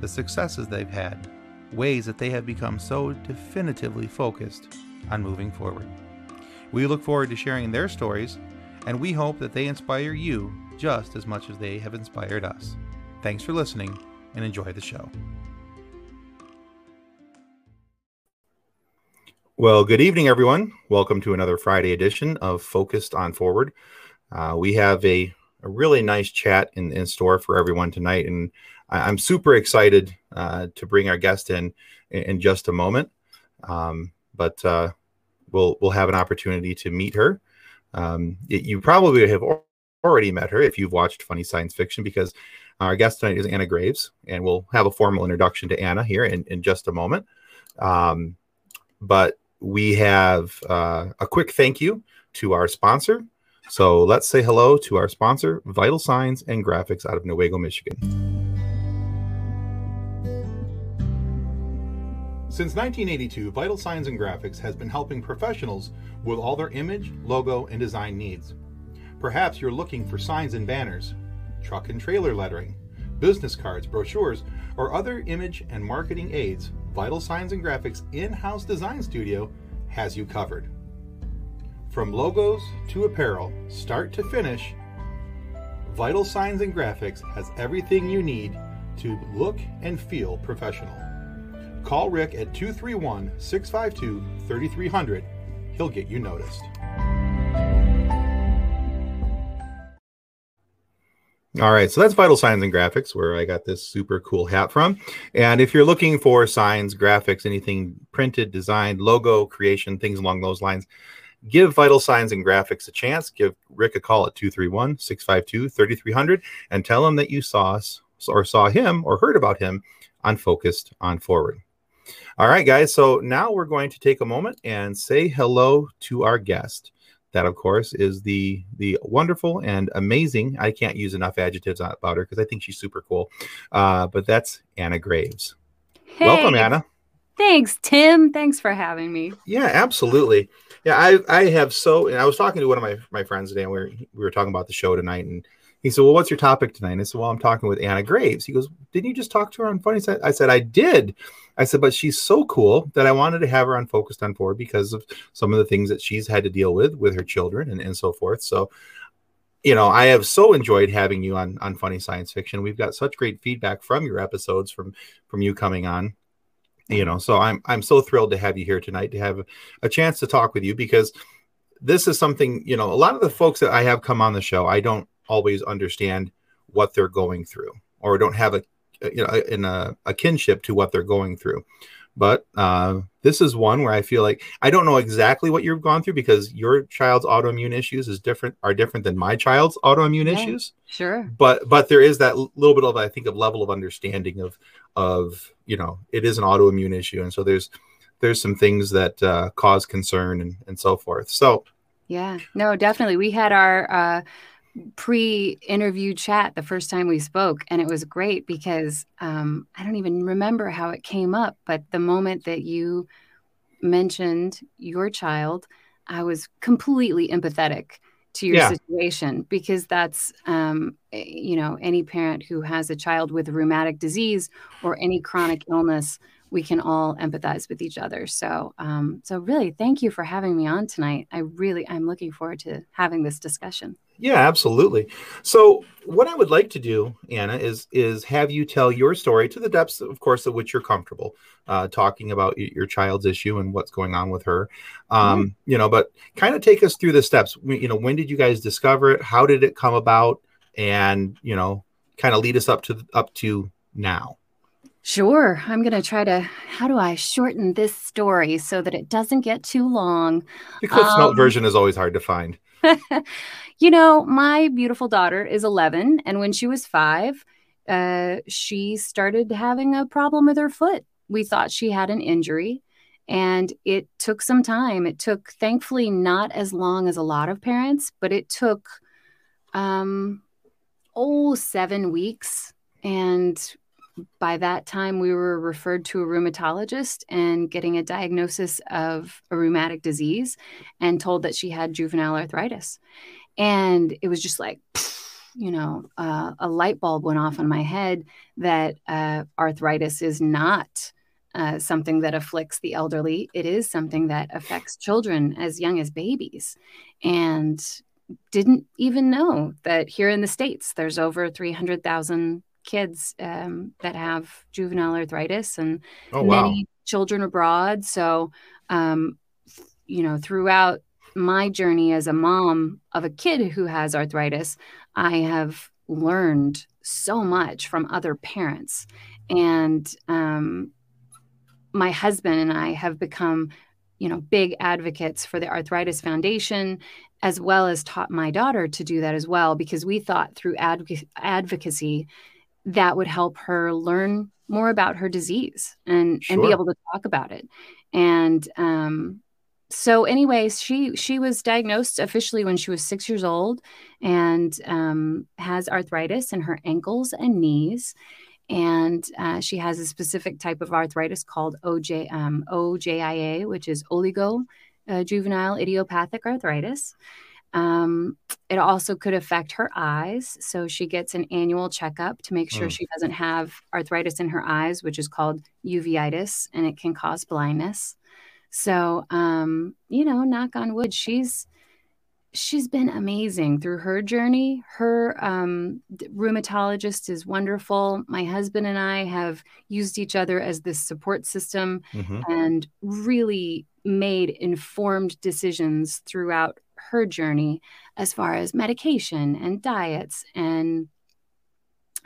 the successes they've had, ways that they have become so definitively focused on moving forward. We look forward to sharing their stories, and we hope that they inspire you just as much as they have inspired us. Thanks for listening and enjoy the show. Well, good evening, everyone. Welcome to another Friday edition of Focused on Forward. Uh, we have a, a, really nice chat in, in store for everyone tonight, and I, am super excited uh, to bring our guest in in, just a moment. Um, but uh, we'll we'll have an opportunity to meet her. Um, you probably have already met her if you've watched Funny Science Fiction, because our guest tonight is Anna Graves, and we'll have a formal introduction to Anna here in, in just a moment. Um, but we have uh, a quick thank you to our sponsor. So let's say hello to our sponsor, Vital Signs and Graphics out of Newaygo, Michigan. Since 1982, Vital Signs and Graphics has been helping professionals with all their image, logo, and design needs. Perhaps you're looking for signs and banners, truck and trailer lettering, business cards, brochures, or other image and marketing aids Vital Signs and Graphics in house design studio has you covered. From logos to apparel, start to finish, Vital Signs and Graphics has everything you need to look and feel professional. Call Rick at 231 652 3300. He'll get you noticed. All right, so that's Vital Signs and Graphics, where I got this super cool hat from. And if you're looking for signs, graphics, anything printed, designed, logo creation, things along those lines, give Vital Signs and Graphics a chance. Give Rick a call at 231 652 3300 and tell him that you saw us or saw him or heard about him on Focused on Forward. All right, guys, so now we're going to take a moment and say hello to our guest. That, of course, is the the wonderful and amazing. I can't use enough adjectives about her because I think she's super cool. Uh, but that's Anna Graves. Hey, Welcome, Anna. Thanks, Tim. Thanks for having me. Yeah, absolutely. Yeah, I I have so. And I was talking to one of my my friends today, and we were we were talking about the show tonight, and he said, "Well, what's your topic tonight?" And I said, "Well, I'm talking with Anna Graves." He goes, "Didn't you just talk to her on Funny?" Science? I said, "I did." I said, but she's so cool that I wanted to have her on Focused on Forward because of some of the things that she's had to deal with with her children and, and so forth. So, you know, I have so enjoyed having you on on Funny Science Fiction. We've got such great feedback from your episodes from from you coming on. You know, so I'm I'm so thrilled to have you here tonight to have a chance to talk with you because this is something, you know, a lot of the folks that I have come on the show, I don't always understand what they're going through or don't have a you know in a, a kinship to what they're going through but uh, this is one where I feel like I don't know exactly what you've gone through because your child's autoimmune issues is different are different than my child's autoimmune yeah, issues. Sure. But but there is that little bit of I think of level of understanding of of you know it is an autoimmune issue and so there's there's some things that uh, cause concern and and so forth. So yeah, no, definitely. We had our uh, pre-interview chat the first time we spoke and it was great because um, i don't even remember how it came up but the moment that you mentioned your child i was completely empathetic to your yeah. situation because that's um, eh, you know any parent who has a child with a rheumatic disease or any chronic illness we can all empathize with each other. So um, so really thank you for having me on tonight. I really i'm looking forward to having this discussion yeah, absolutely. So, what I would like to do, Anna, is is have you tell your story to the depths, of course, of which you're comfortable uh, talking about your child's issue and what's going on with her. Um, mm-hmm. You know, but kind of take us through the steps. You know, when did you guys discover it? How did it come about? And you know, kind of lead us up to up to now. Sure. I'm going to try to. How do I shorten this story so that it doesn't get too long? The Cliff Note um, version is always hard to find. you know, my beautiful daughter is 11, and when she was five, uh, she started having a problem with her foot. We thought she had an injury, and it took some time. It took, thankfully, not as long as a lot of parents, but it took, um, oh, seven weeks. And by that time, we were referred to a rheumatologist and getting a diagnosis of a rheumatic disease and told that she had juvenile arthritis. And it was just like, you know, uh, a light bulb went off on my head that uh, arthritis is not uh, something that afflicts the elderly. It is something that affects children as young as babies. And didn't even know that here in the States, there's over 300,000 kids um, that have juvenile arthritis and oh, wow. many children abroad. So, um, you know, throughout my journey as a mom of a kid who has arthritis, I have learned so much from other parents. And um, my husband and I have become, you know, big advocates for the Arthritis Foundation, as well as taught my daughter to do that as well, because we thought through adv- advocacy that would help her learn more about her disease and sure. and be able to talk about it. And um, so, anyways, she she was diagnosed officially when she was six years old, and um, has arthritis in her ankles and knees and uh, she has a specific type of arthritis called OJ, um, OJIA, which is oligo uh, juvenile idiopathic arthritis. Um, it also could affect her eyes, so she gets an annual checkup to make sure mm. she doesn't have arthritis in her eyes, which is called uveitis, and it can cause blindness. So, um, you know, knock on wood, she's she's been amazing through her journey. Her um, rheumatologist is wonderful. My husband and I have used each other as this support system mm-hmm. and really made informed decisions throughout her journey as far as medication and diets and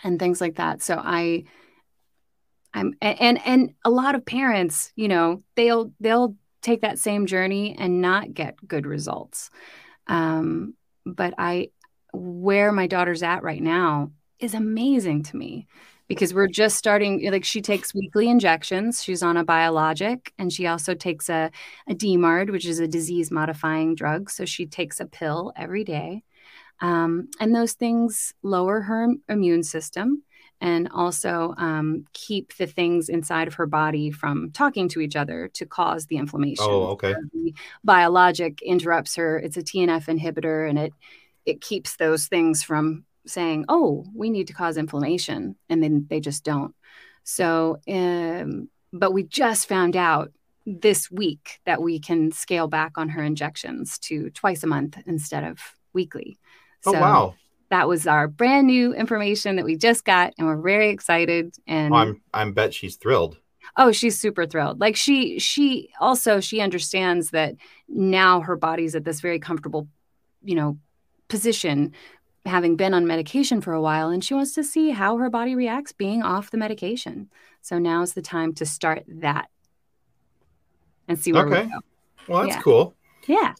and things like that. So I I'm and and a lot of parents, you know, they'll they'll take that same journey and not get good results. Um, but I, where my daughter's at right now is amazing to me because we're just starting like she takes weekly injections she's on a biologic and she also takes a, a dmard which is a disease modifying drug so she takes a pill every day um, and those things lower her immune system and also um, keep the things inside of her body from talking to each other to cause the inflammation. Oh, okay. The biologic interrupts her. It's a TNF inhibitor, and it it keeps those things from saying, "Oh, we need to cause inflammation," and then they just don't. So, um, but we just found out this week that we can scale back on her injections to twice a month instead of weekly. Oh, so, oh wow! that was our brand new information that we just got and we're very excited and oh, i'm i'm bet she's thrilled oh she's super thrilled like she she also she understands that now her body's at this very comfortable you know position having been on medication for a while and she wants to see how her body reacts being off the medication so now's the time to start that and see where okay. we go well that's yeah. cool yeah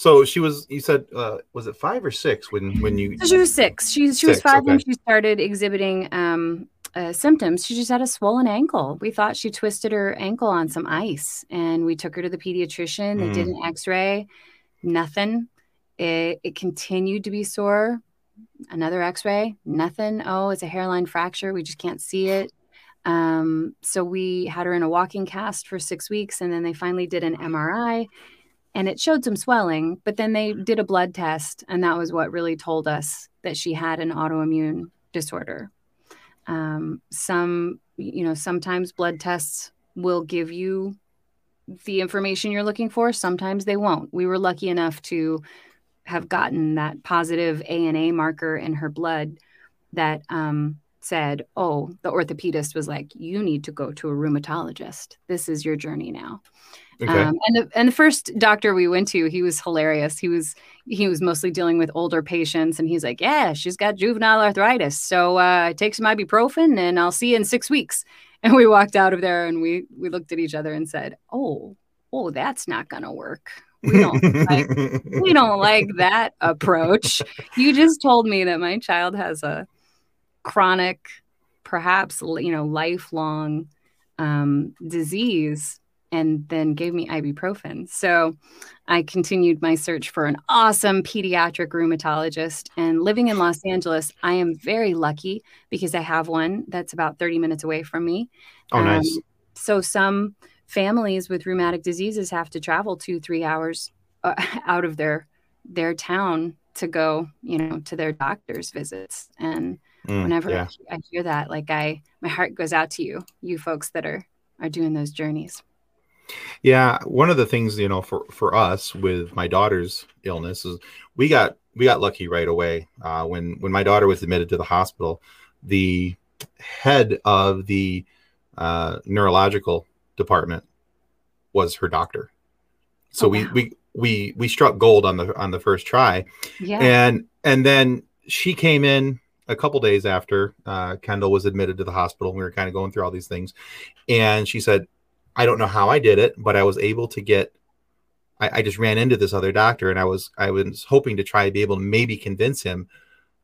so she was. You said uh, was it five or six when when you? So she was six. She she six, was five okay. when she started exhibiting um, uh, symptoms. She just had a swollen ankle. We thought she twisted her ankle on some ice, and we took her to the pediatrician. They mm. did an X-ray. Nothing. It, it continued to be sore. Another X-ray. Nothing. Oh, it's a hairline fracture. We just can't see it. Um, so we had her in a walking cast for six weeks, and then they finally did an MRI and it showed some swelling, but then they did a blood test, and that was what really told us that she had an autoimmune disorder. Um, some, you know, sometimes blood tests will give you the information you're looking for, sometimes they won't. We were lucky enough to have gotten that positive ANA marker in her blood that um, said, Oh, the orthopedist was like, You need to go to a rheumatologist. This is your journey now. Okay. Um, and the and the first doctor we went to, he was hilarious. He was he was mostly dealing with older patients, and he's like, "Yeah, she's got juvenile arthritis, so uh, take some ibuprofen, and I'll see you in six weeks." And we walked out of there, and we we looked at each other and said, "Oh, oh, that's not gonna work." We don't like we don't like that approach. You just told me that my child has a chronic perhaps you know lifelong um, disease and then gave me ibuprofen. So I continued my search for an awesome pediatric rheumatologist. And living in Los Angeles, I am very lucky because I have one that's about 30 minutes away from me. Oh, nice. Um, so some families with rheumatic diseases have to travel two, three hours uh, out of their their town to go, you know, to their doctor's visits. And mm, whenever yeah. I, I hear that, like I, my heart goes out to you, you folks that are are doing those journeys. Yeah, one of the things you know for for us with my daughter's illness is we got we got lucky right away uh, when when my daughter was admitted to the hospital. The head of the uh, neurological department was her doctor, so oh, wow. we we we we struck gold on the on the first try, yeah. and and then she came in a couple days after uh, Kendall was admitted to the hospital. We were kind of going through all these things, and she said, I don't know how I did it, but I was able to get. I, I, just ran into this other doctor, and I was I was hoping to try to be able to maybe convince him.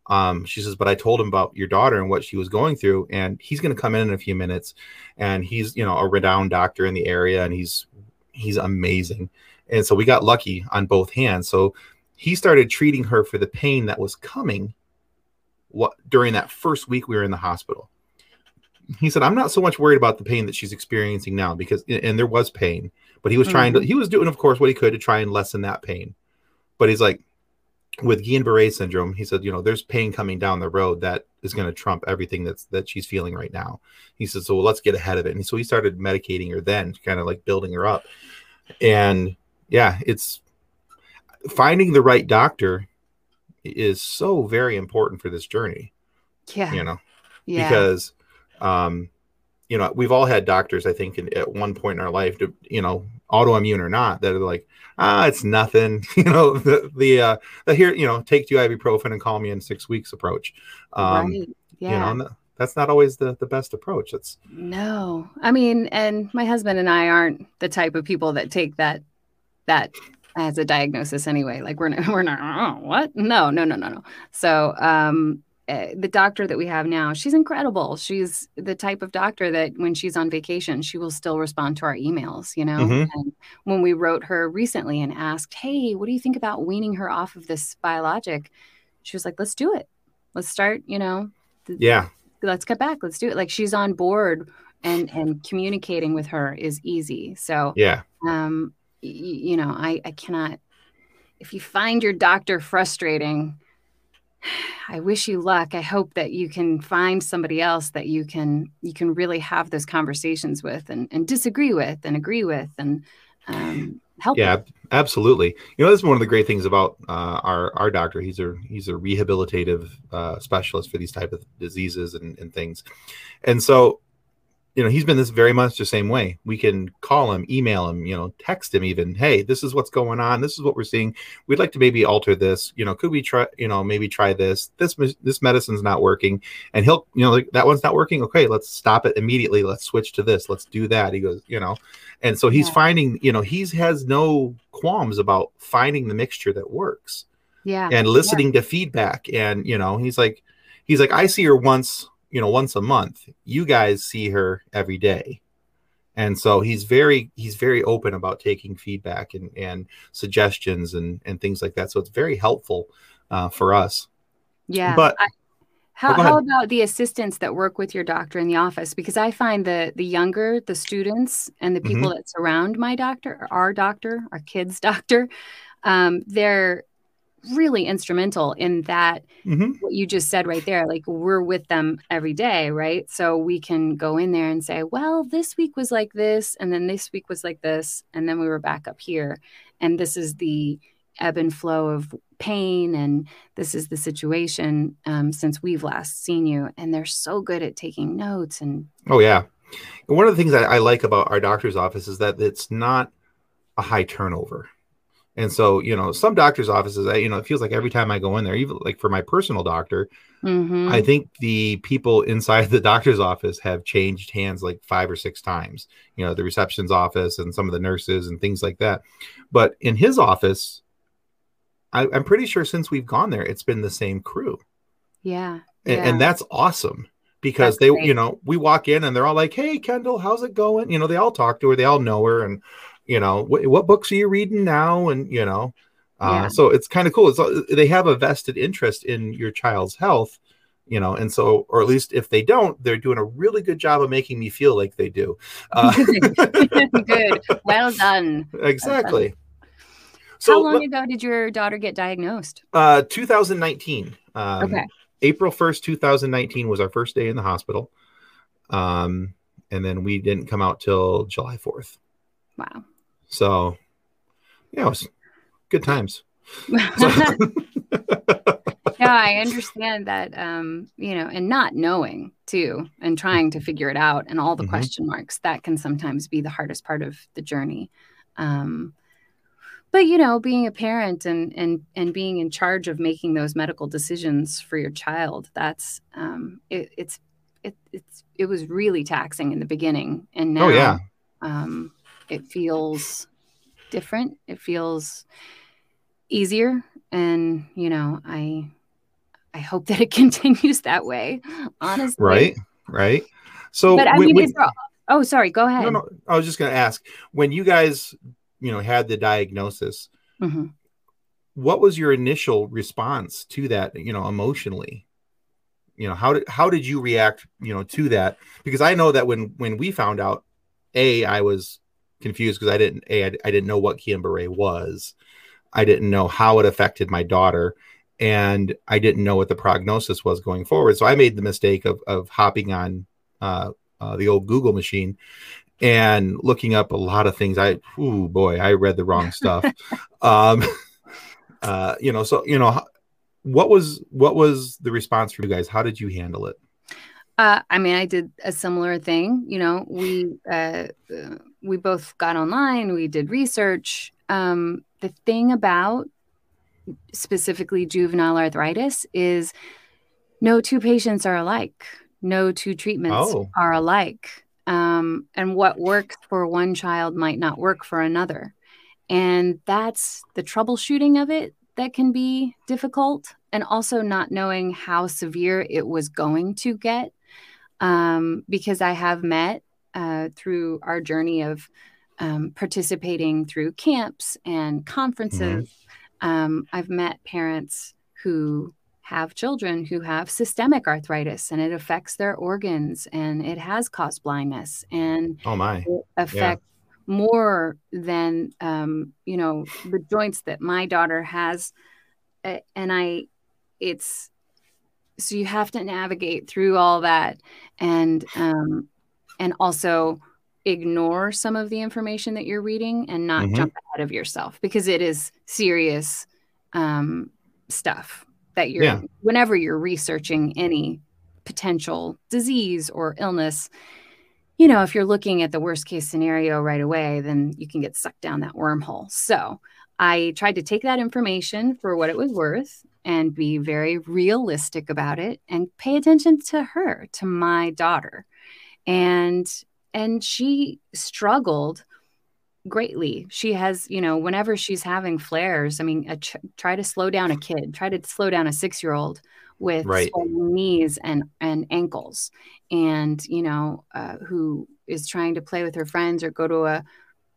Um, she says, but I told him about your daughter and what she was going through, and he's going to come in in a few minutes, and he's you know a renowned doctor in the area, and he's he's amazing, and so we got lucky on both hands. So he started treating her for the pain that was coming. What during that first week we were in the hospital he said, I'm not so much worried about the pain that she's experiencing now because, and there was pain, but he was trying mm-hmm. to, he was doing, of course, what he could to try and lessen that pain. But he's like, with Guillain-Barré syndrome, he said, you know, there's pain coming down the road that is going to trump everything that's that she's feeling right now. He said, so well, let's get ahead of it. And so he started medicating her then, kind of like building her up. And yeah, it's finding the right doctor is so very important for this journey. Yeah. You know, yeah. because um, you know, we've all had doctors, I think, in, at one point in our life, to, you know, autoimmune or not, that are like, ah, it's nothing. you know, the the uh, the here, you know, take two ibuprofen and call me in six weeks approach. Um, right. Yeah. You know, that's not always the the best approach. It's no. I mean, and my husband and I aren't the type of people that take that that as a diagnosis anyway. Like we're not, we're not. Oh, what? No, no, no, no, no. So, um, uh, the doctor that we have now, she's incredible. She's the type of doctor that when she's on vacation, she will still respond to our emails, you know? Mm-hmm. And when we wrote her recently and asked, Hey, what do you think about weaning her off of this biologic? She was like, Let's do it. Let's start, you know? Th- yeah. Let's get back. Let's do it. Like she's on board and and communicating with her is easy. So yeah. Um, y- you know, I, I cannot if you find your doctor frustrating, I wish you luck. I hope that you can find somebody else that you can you can really have those conversations with and, and disagree with and agree with and um, help. Yeah, absolutely. You know, this is one of the great things about uh, our our doctor. He's a he's a rehabilitative uh, specialist for these type of diseases and, and things, and so you know, he's been this very much the same way. We can call him, email him, you know, text him even, hey, this is what's going on. This is what we're seeing. We'd like to maybe alter this. You know, could we try, you know, maybe try this. This this medicine's not working. And he'll, you know, like that one's not working. Okay, let's stop it immediately. Let's switch to this. Let's do that. He goes, you know. And so he's yeah. finding, you know, he's has no qualms about finding the mixture that works. Yeah. And listening yeah. to feedback. And, you know, he's like, he's like, I see her once you know once a month you guys see her every day. And so he's very he's very open about taking feedback and and suggestions and and things like that. So it's very helpful uh, for us. Yeah. But I, how, oh, how about the assistants that work with your doctor in the office? Because i find the the younger the students and the people mm-hmm. that surround my doctor or our doctor our kids doctor um, they're really instrumental in that mm-hmm. what you just said right there like we're with them every day right? So we can go in there and say well this week was like this and then this week was like this and then we were back up here. And this is the ebb and flow of pain and this is the situation um, since we've last seen you and they're so good at taking notes and oh yeah. And one of the things I, I like about our doctor's office is that it's not a high turnover and so, you know, some doctors' offices, I, you know, it feels like every time I go in there, even like for my personal doctor, mm-hmm. I think the people inside the doctor's office have changed hands like five or six times, you know, the reception's office and some of the nurses and things like that. But in his office, I, am pretty sure since we've gone there, it's been the same crew. Yeah. And, yeah. and that's awesome because That's they, great. you know, we walk in and they're all like, "Hey, Kendall, how's it going?" You know, they all talk to her, they all know her, and you know, what, what books are you reading now? And you know, uh, Yeah. so it's kind of cool. It's uh, they have a vested interest in your child's health, you know, and so, or at least if they don't, they're doing a really good job of making me feel like they do. Uh, Good. Well done. exactly. How So, long ago did your daughter get diagnosed? uh, 2019. Um, Okay. April 1st, 2019 was our first day in the hospital. Um, and then we didn't come out till July 4th. Wow. So, yeah, it was good times. So, yeah, I understand that. Um, you know, and not knowing too, and trying to figure it out, and all the Mhm. question marks that can sometimes be the hardest part of the journey. Um, but you know, being a parent and and and being in charge of making those medical decisions for your child, that's um, it, it's it, it's it was really taxing in the beginning, and now oh, yeah. um, it feels different. It feels easier, and you know, I I hope that it continues that way. Honestly, Right. Right. So, But I when- mean, when- oh, sorry. Go ahead. no, no, I was just going to ask when you guys, you know, had the diagnosis, Mhm. what was your initial response to that you know emotionally you know how did how did you react you know to that because i know that when when we found out a i was confused because i didn't a I, I didn't know what guillain-barre was. I didn't know how it affected my daughter and i didn't know what the prognosis was going forward. So i made the mistake of of hopping on uh, uh the old google machine and looking up a lot of things. I oh boy i read the wrong stuff. Um uh you know so you know what was what was the response for you guys? How did you handle it Uh, I mean, I did a similar thing. You know, we uh, we both got online. We did research. Um, the thing about specifically juvenile arthritis is no two patients are alike. No two treatments Oh. are alike. Um, and what works for one child might not work for another. And that's the troubleshooting of it that can be difficult. And also not knowing how severe it was going to get. Um, because I have met uh, through our journey of um, participating through camps and conferences. Um, I've met parents who have children who have systemic arthritis and it affects their organs and it has caused blindness and oh my. it affects more than um, you know the joints that my daughter has. And i it's so you have to navigate through all that and um, and also ignore some of the information that you're reading and not Mhm. jump ahead of yourself because it is serious um, stuff that you're Yeah. whenever you're researching any potential disease or illness you know if you're looking at the worst case scenario right away then you can get sucked down that wormhole so i tried to take that information for what it was worth and be very realistic about it and pay attention to her to my daughter. And and she struggled greatly. She has you know whenever she's having flares i mean a ch- try to slow down a kid try to slow down a six year old with Right. knees and and ankles. And you know uh, who is trying to play with her friends or go to a,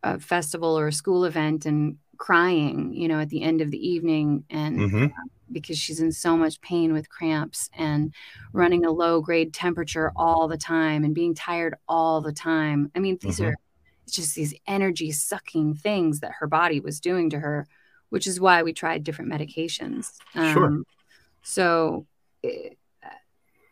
a festival or a school event and crying you know at the end of the evening and hmm because she's in so much pain with cramps and running a low grade temperature all the time and being tired all the time. I mean, these Mhm. are it's just these energy sucking things that her body was doing to her, which is why we tried different medications. Sure. So, eh, uh,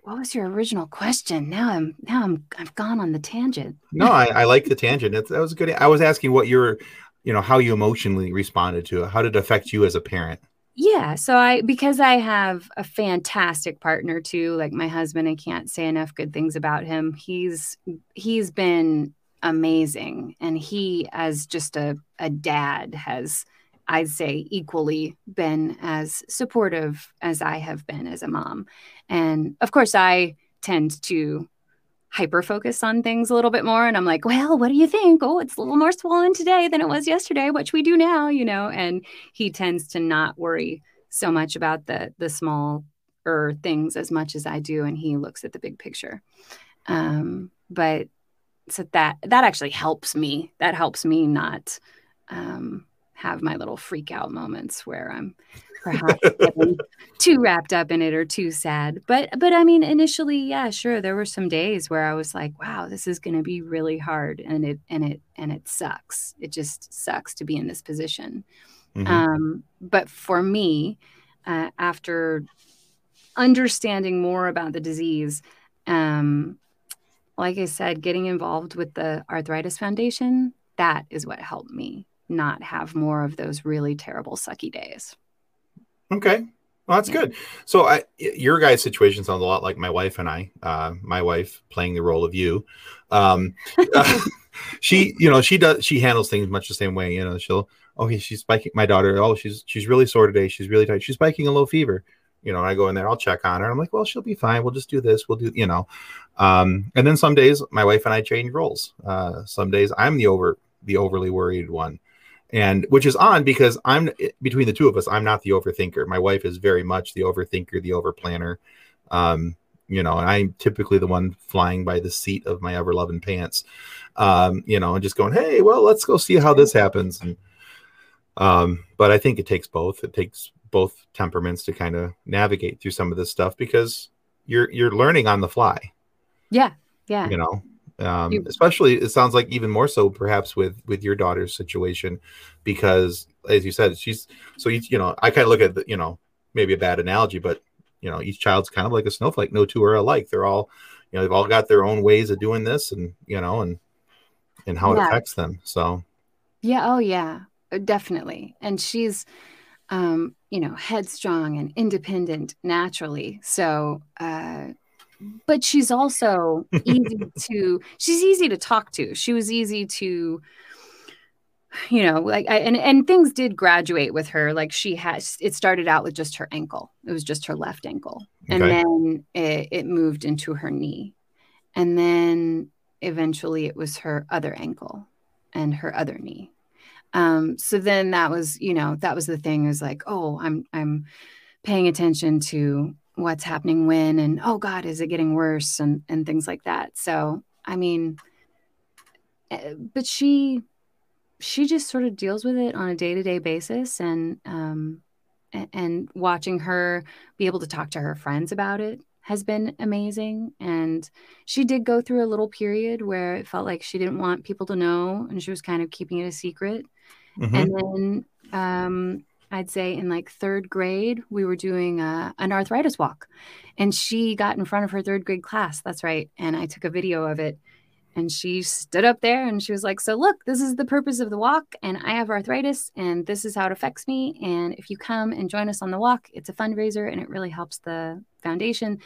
what was your original question? Now I'm now I'm I've gone on the tangent. no I, I like the tangent it's, that was good i was asking what your you know how you emotionally responded to it how did it affect you as a parent Yeah, so I because I have a fantastic partner too, like my husband, I can't say enough good things about him. He's he's been amazing and he as just a a dad has I'd say equally been as supportive as I have been as a mom. And of course I tend to hyper focus on things a little bit more and I'm like, "Well, what do you think? Oh, it's a little more swollen today than it was yesterday. What should we do now?" you know, and he tends to not worry so much about the the small things as much as I do, and he looks at the big picture. Um, but so that that actually helps me. That helps me not um, have my little freak out moments where I'm perhaps too wrapped up in it or too sad. But but I mean, initially, yeah, sure, there were some days where I was like, wow, this is going to be really hard, and it and it and it sucks. It just sucks to be in this position. Mm-hmm. Um, but for me, uh, after understanding more about the disease, um, like I said, getting involved with the Arthritis Foundation, that is what helped me not have more of those really terrible sucky days. Okay. Well, that's good. So, I, your guy's situation sounds a lot like my wife and I. Uh, my wife playing the role of you. Um, uh, she, you know, she does. She handles things much the same way. You know, she'll. okay. she's spiking. My daughter. Oh, she's she's really sore today. She's really tight. She's spiking a low fever. You know, I go in there. I'll check on her. I'm like, well, she'll be fine. We'll just do this. We'll do. You know, um, and then some days my wife and I change roles. Uh, some days I'm the over the overly worried one and which is on because I'm between the two of us, I'm not the overthinker. My wife is very much the overthinker, the overplanner. Um, you know, and I'm typically the one flying by the seat of my ever loving pants. Um, you know, and just going, hey, well, let's go see how this happens. And um, but I think it takes both. It takes both temperaments to kind of navigate through some of this stuff because you're you're learning on the fly. Yeah. Yeah. You know, um, you, especially it sounds like even more so perhaps with with your daughter's situation because as you said she's so you, you know i kind of look at the, you know maybe a bad analogy but you know each child's kind of like a snowflake. No two are alike. They're all you know they've all got their own ways of doing this and you know and and how it affects them so. Yeah oh yeah uh, definitely. And she's um you know headstrong and independent naturally. So uh but she's also easy to she's easy to talk to. She was easy to you know like I, and and things did graduate with her. Like she has it started out with just her ankle. It was just her left ankle. Okay. and then it, it moved into her knee. And then eventually it was her other ankle and her other knee. Um so then that was you know that was the thing is like oh i'm i'm paying attention to what's happening when and oh god is it getting worse? and and things like that. So i mean eh, but she she just sort of deals with it on a day-to-day basis and um and watching her be able to talk to her friends about it has been amazing. And she did go through a little period where it felt like she didn't want people to know and she was kind of keeping it a secret. Mm-hmm. and then um I'd say in like third grade, we were doing a, an arthritis walk. And she got in front of her third grade class. That's right. And I took a video of it. And she stood up there and she was like, So, look, this is the purpose of the walk. And I have arthritis and this is how it affects me. And if you come and join us on the walk, it's a fundraiser and it really helps the foundation. And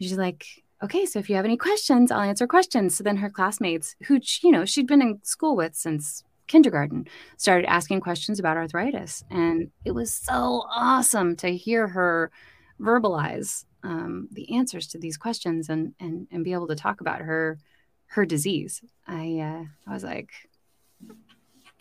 she's like, Okay, so if you have any questions, I'll answer questions. So then her classmates, who, you know, she'd been in school with since kindergarten started asking questions about arthritis. And it was so awesome to hear her verbalize um, the answers to these questions and, and and be able to talk about her her disease. I uh, i was like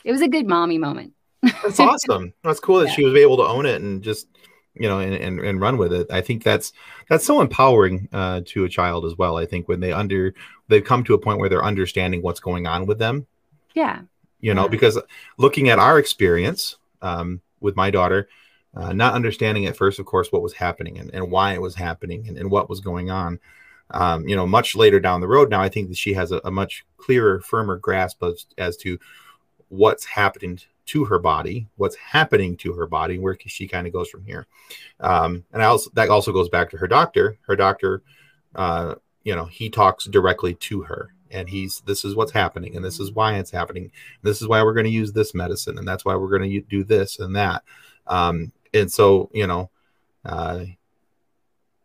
it was a good mommy moment. That's awesome. That's cool that yeah. she was able to own it and just you know and, and, and run with it. I think that's that's so empowering uh, to a child as well i think when they under they come to a point where they're understanding what's going on with them. Yeah you know, because looking at our experience um, with my daughter, uh, not understanding at first, of course, what was happening and, and why it was happening and, and what was going on. Um, you know, much later down the road now, I think that she has a, a much clearer, firmer grasp of, as to what's happening to her body, what's happening to her body, where she kind of goes from here. Um, and I also that also goes back to her doctor. Her doctor, uh, you know, he talks directly to her and he's this is what's happening and this is why it's happening this is why we're going to use this medicine and that's why we're going to do this and that. Um, and so you know uh,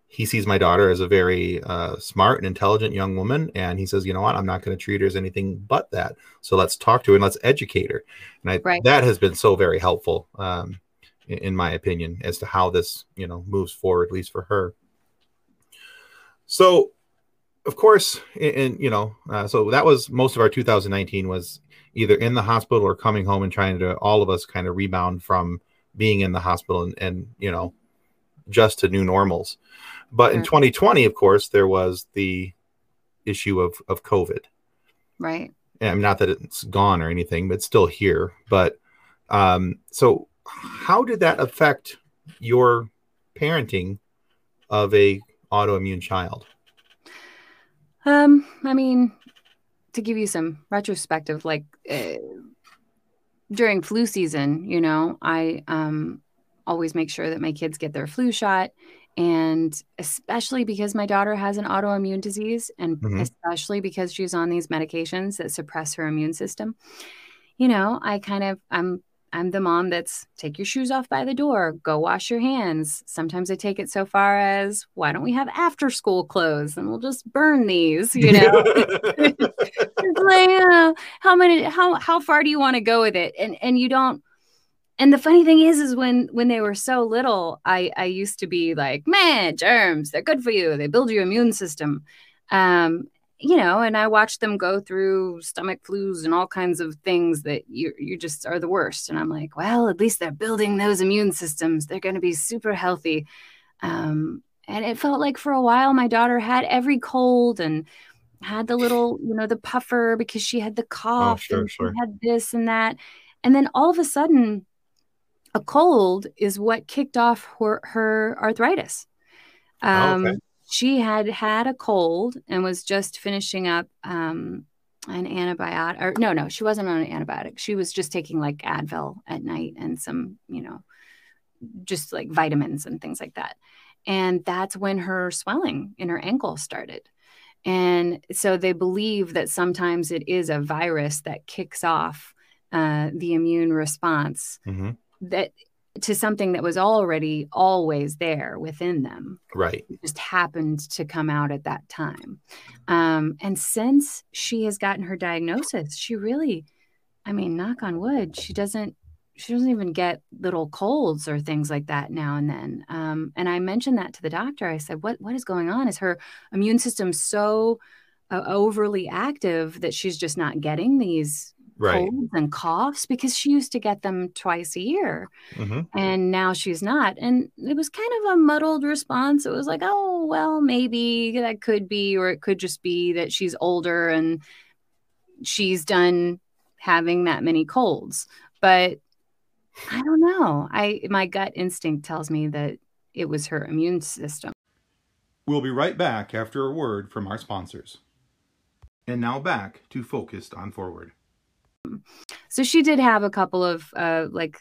he sees my daughter as a very uh, smart and intelligent young woman and he says you know what? I'm not going to treat her as anything but that. So let's talk to her and let's educate her. And I, right. that has been so very helpful um, in, in my opinion as to how this you know moves forward at least for her. So of course, and you know, uh, so that was most of our 2019 was either in the hospital or coming home and trying to all of us kind of rebound from being in the hospital and, and you know just to new normals. But in 2020, of course, there was the issue of of COVID. Right. And not that it's gone or anything, but it's still here. But um, so how did that affect your parenting of a autoimmune child? Um, I mean, to give you some retrospective, like uh, during flu season, you know, I um always make sure that my kids get their flu shot and especially because my daughter has an autoimmune disease and mm-hmm. especially because she's on these medications that suppress her immune system you know i kind of i'm i'm the mom that's take your shoes off by the door go wash your hands. Sometimes i take it so far as why don't we have after school clothes and we'll just burn these you know? Like, uh, how many how how far do you want to go with it? And and you don't and the funny thing is is when when they were so little i i used to be like man germs they're good for you. They build your immune system. Um you know and i watched them go through stomach flus and all kinds of things that you you just are the worst and i'm like well at least they're building those immune systems they're going to be super healthy um and it felt like for a while my daughter had every cold and had the little you know the puffer because she had the oh, cough oh, sure, and sure. had this and that and then all of a sudden a cold is what kicked off her, her arthritis. Oh, um, okay. She had had a cold and was just finishing up um, an antibiotic. Or no, no, she wasn't on an antibiotic. She was just taking like Advil at night and some, you know, just like vitamins and things like that. And that's when her swelling in her ankle started. And so they believe that sometimes it is a virus that kicks off uh, the immune response. Mm-hmm that to something that was already always there within them. Right. It just happened to come out at that time. Um, and since she has gotten her diagnosis, she really, I mean, knock on wood, she doesn't. She doesn't even get little colds or things like that now and then. Um, and I mentioned that to the doctor. I said, "What what is going on? Is her immune system so uh, overly active that she's just not getting these right. colds and coughs because she used to get them twice a year mm-hmm. and now she's not and it was kind of a muddled response. It was like oh well maybe that could be or it could just be that she's older and she's done having that many colds. But i don't know. I my gut instinct tells me that it was her immune system. We'll be right back after a word from our sponsors. And now back to focused on forward so she did have a couple of uh, like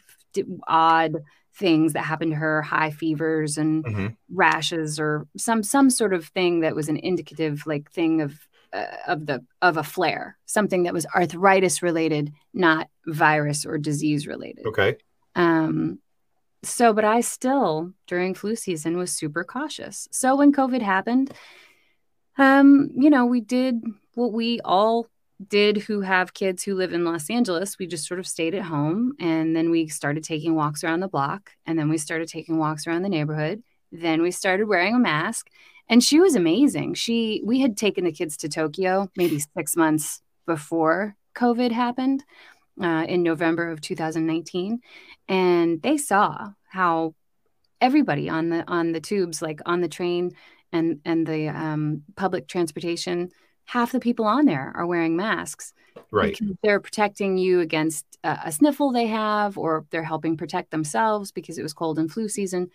odd things that happened to her, high fevers and mm-hmm. rashes, or some some sort of thing that was an indicative like thing of uh, of the of a flare, something that was arthritis related, not virus or disease related. Okay. Um. So, but I still during flu season was super cautious. So when COVID happened, um, you know, we did what we all did who have kids who live in Los Angeles, we just sort of stayed at home and then we started taking walks around the block and then we started taking walks around the neighborhood. Then we started wearing a mask and she was amazing. She we had taken the kids to Tokyo maybe 6 months before COVID happened uh, in November of 2019 and they saw how everybody on the on the tubes like on the train and and the um, public transportation half the people on there are wearing masks. Right. They're protecting you against uh, a sniffle they have, or they're helping protect themselves because it was cold and flu season.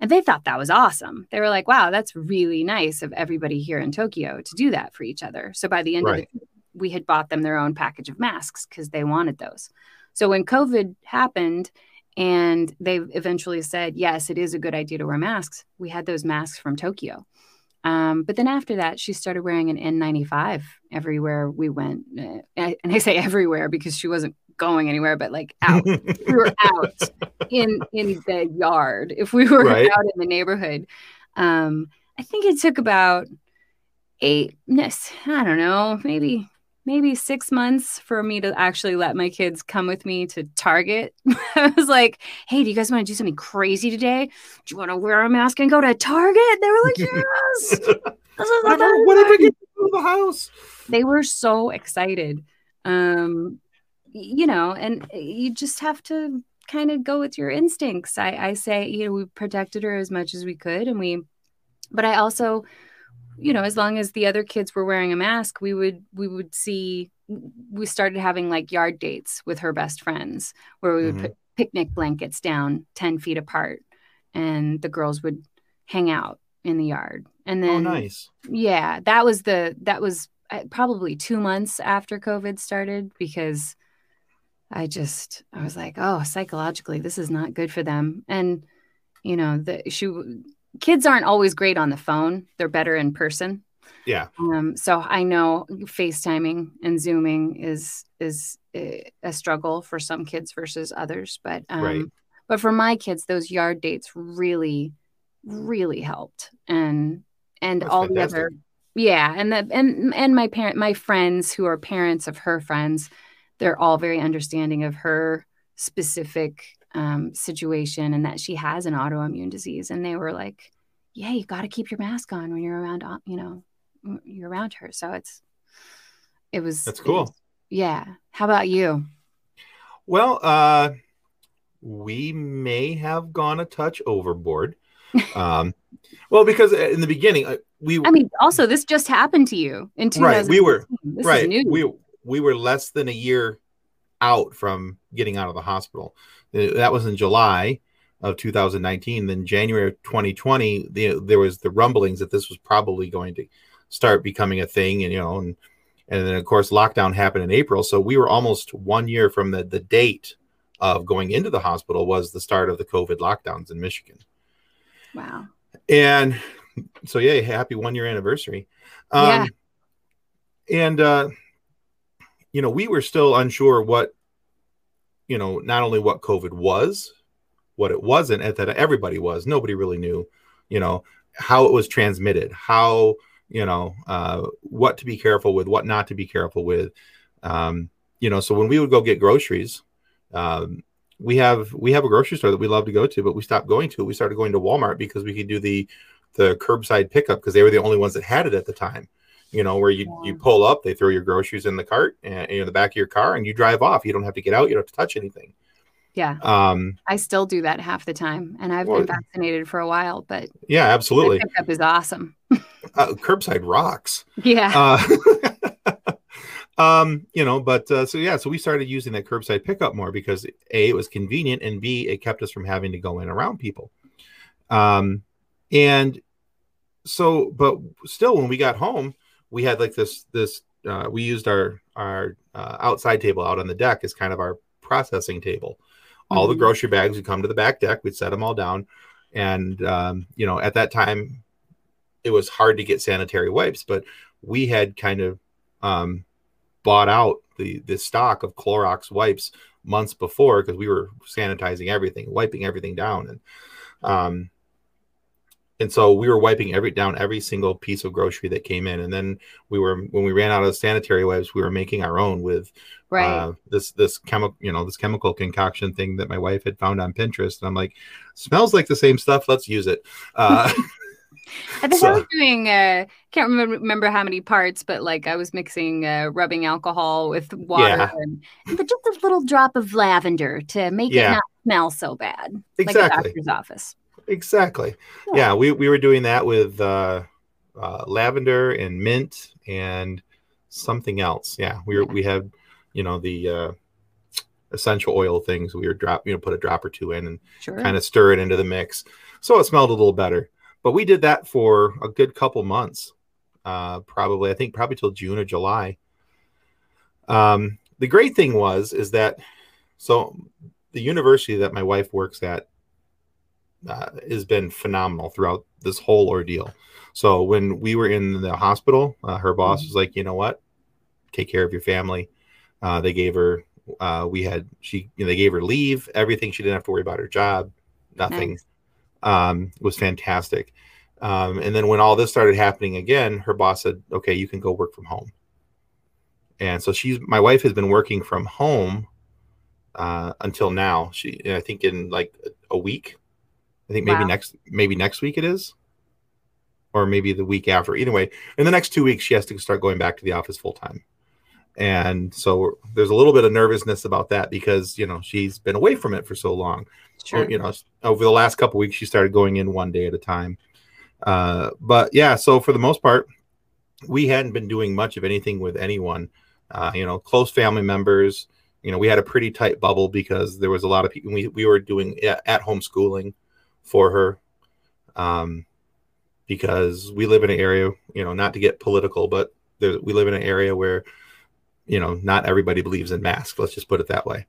And they thought that was awesome. They were like, wow, that's really nice of everybody here in Tokyo to do that for each other. So by the end right. of it, we had bought them their own package of masks because they wanted those. So when COVID happened and they eventually said, yes, it is a good idea to wear masks, we had those masks from Tokyo. Um, but then after that, she started wearing an N95 everywhere we went. Uh, and I say everywhere because she wasn't going anywhere, but like out. we were out in in the yard. If we were right. out in the neighborhood, um, I think it took about eight. I don't know, maybe maybe six months for me to actually let my kids come with me to Target. I was like, hey, do you guys want to do something crazy today? Do you want to wear a mask and go to Target? They were like, yes. Whatever get to the house. They were so excited. Um, you know, and you just have to kind of go with your instincts. I, I say, you know, we protected her as much as we could. And we, but I also, you know, as long as the other kids were wearing a mask, we would, we would see, we started having like yard dates with her best friends where we would mm-hmm. put picnic blankets down 10 feet apart and the girls would hang out in the yard. And oh, then, oh, nice. Yeah, that was the, that was uh, probably two months after COVID started because I just I was like, oh, psychologically, this is not good for them. And you know, the she kids aren't always great on the phone; they're better in person. Yeah. Um. So I know FaceTiming and Zooming is is a struggle for some kids versus others, but um, right. But for my kids, those yard dates really, really helped, and and That's all fantastic. the other yeah, and the and and my parent my friends who are parents of her friends they're all very understanding of her specific um, situation and that she has an autoimmune disease. And they were like, yeah, you got to keep your mask on when you're around, uh, you know, you're around her. So it's, it was, that's cool. Was, yeah. How about you? Well, uh, we may have gone a touch overboard. Um, well, because in the beginning, uh, we, I mean, also this just happened to you in 2000. Right. We were, this right. We, we were less than a year out from getting out of the hospital. Uh, that was in July of 2019. Then January of 2020, the, there was the rumblings that this was probably going to start becoming a thing, and you know, and and then of course lockdown happened in April. So we were almost one year from the the date of going into the hospital was the start of the COVID lockdowns in Michigan. Wow. And so yeah, happy one year anniversary. Um, yeah. And uh, you know, we were still unsure what, you know, not only what COVID was, what it wasn't, and that everybody was. Nobody really knew, you know, how it was transmitted, how, you know, uh, what to be careful with, what not to be careful with. Um, you know, so when we would go get groceries, um, we have we have a grocery store that we love to go to, but we stopped going to. We started going to Walmart because we could do the the curbside pickup because they were the only ones that had it at the time you know, where you, yeah. you pull up, they throw your groceries in the cart and in the back of your car and you drive off. You don't have to get out. You don't have to touch anything. Yeah. Um, I still do that half the time and I've well, been vaccinated for a while, but yeah, absolutely. Pickup is awesome. uh, curbside rocks. Yeah. Uh, um, you know, but uh, so yeah, so we started using that curbside pickup more because A, it was convenient and B, it kept us from having to go in around people. Um, and so, but still, when we got home, we had like this this uh, we used our our uh, outside table out on the deck as kind of our processing table. Mm-hmm. All the mm-hmm. grocery bags would come to the back deck. We'd set them all down, and um, you know at that time it was hard to get sanitary wipes, but we had kind of um, bought out the the stock of Clorox wipes months before because we were sanitizing everything, wiping everything down, and um, and so we were wiping every down every single piece of grocery that came in and then we were when we ran out of sanitary wipes we were making our own with right. uh, this this chemical you know this chemical concoction thing that my wife had found on pinterest and i'm like smells like the same stuff let's use it uh, I think so, I was doing, uh, can't remember, remember how many parts, but like I was mixing uh, rubbing alcohol with water yeah. and, and just a little drop of lavender to make yeah. it not smell so bad. Exactly. Like a doctor's office. Exactly. Yeah. yeah, we, we were doing that with uh, uh, lavender and mint and something else. Yeah, we were yeah. we had you know the uh, essential oil things. We were drop you know put a drop or two in and sure. kind of stir it into the mix, so it smelled a little better. But we did that for a good couple months, uh, probably I think probably till June or July. Um, the great thing was is that so the university that my wife works at uh, has been phenomenal throughout this whole ordeal. So when we were in the hospital, uh, her boss mm-hmm. was like, you know what, take care of your family. Uh, they gave her, uh, we had she, you know, they gave her leave, everything. She didn't have to worry about her job, nothing. Nice. Um, was fantastic. Um, and then when all this started happening again, her boss said, okay, you can go work from home. And so she's my wife has been working from home uh, until now. She, I think, in like a week I think maybe wow. next maybe next week it is, or maybe the week after. Either way, in the next two weeks, she has to start going back to the office full time, and so there's a little bit of nervousness about that because you know she's been away from it for so long. Sure. You know, over the last couple weeks, she started going in one day at a time. Uh, but yeah, so for the most part, we hadn't been doing much of anything with anyone. Uh, you know, close family members. You know, we had a pretty tight bubble because there was a lot of people. We we were doing at home schooling for her, um, because we live in an area. You know, not to get political, but there, we live in an area where, you know, not everybody believes in masks. Let's just put it that way,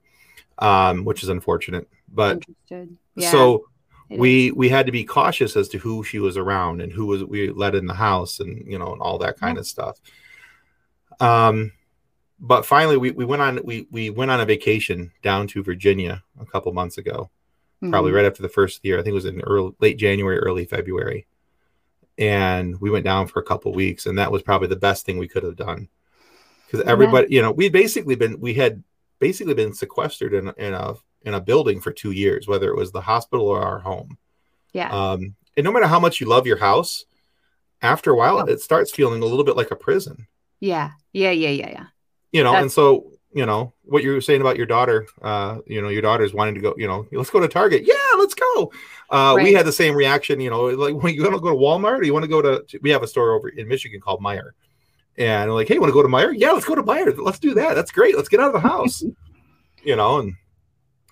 um, which is unfortunate. But yeah. so we is. we had to be cautious as to who she was around and who was we let in the house and you know and all that kind yeah. of stuff um but finally we, we went on we we went on a vacation down to virginia a couple months ago mm-hmm. probably right after the first year i think it was in early late january early february and we went down for a couple weeks and that was probably the best thing we could have done because everybody yeah. you know we'd basically been we had basically been sequestered in, in a in a building for two years, whether it was the hospital or our home. Yeah. Um, and no matter how much you love your house, after a while, oh. it starts feeling a little bit like a prison. Yeah. Yeah. Yeah. Yeah. Yeah. You know, That's... and so, you know, what you were saying about your daughter, uh, you know, your daughter's wanting to go, you know, let's go to Target. Yeah, let's go. Uh, right. We had the same reaction, you know, like when you want to go to Walmart or you want to go to, we have a store over in Michigan called Meijer. And like, hey, you want to go to Meijer? Yeah, let's go to Meijer. Let's do that. That's great. Let's get out of the house. you know, and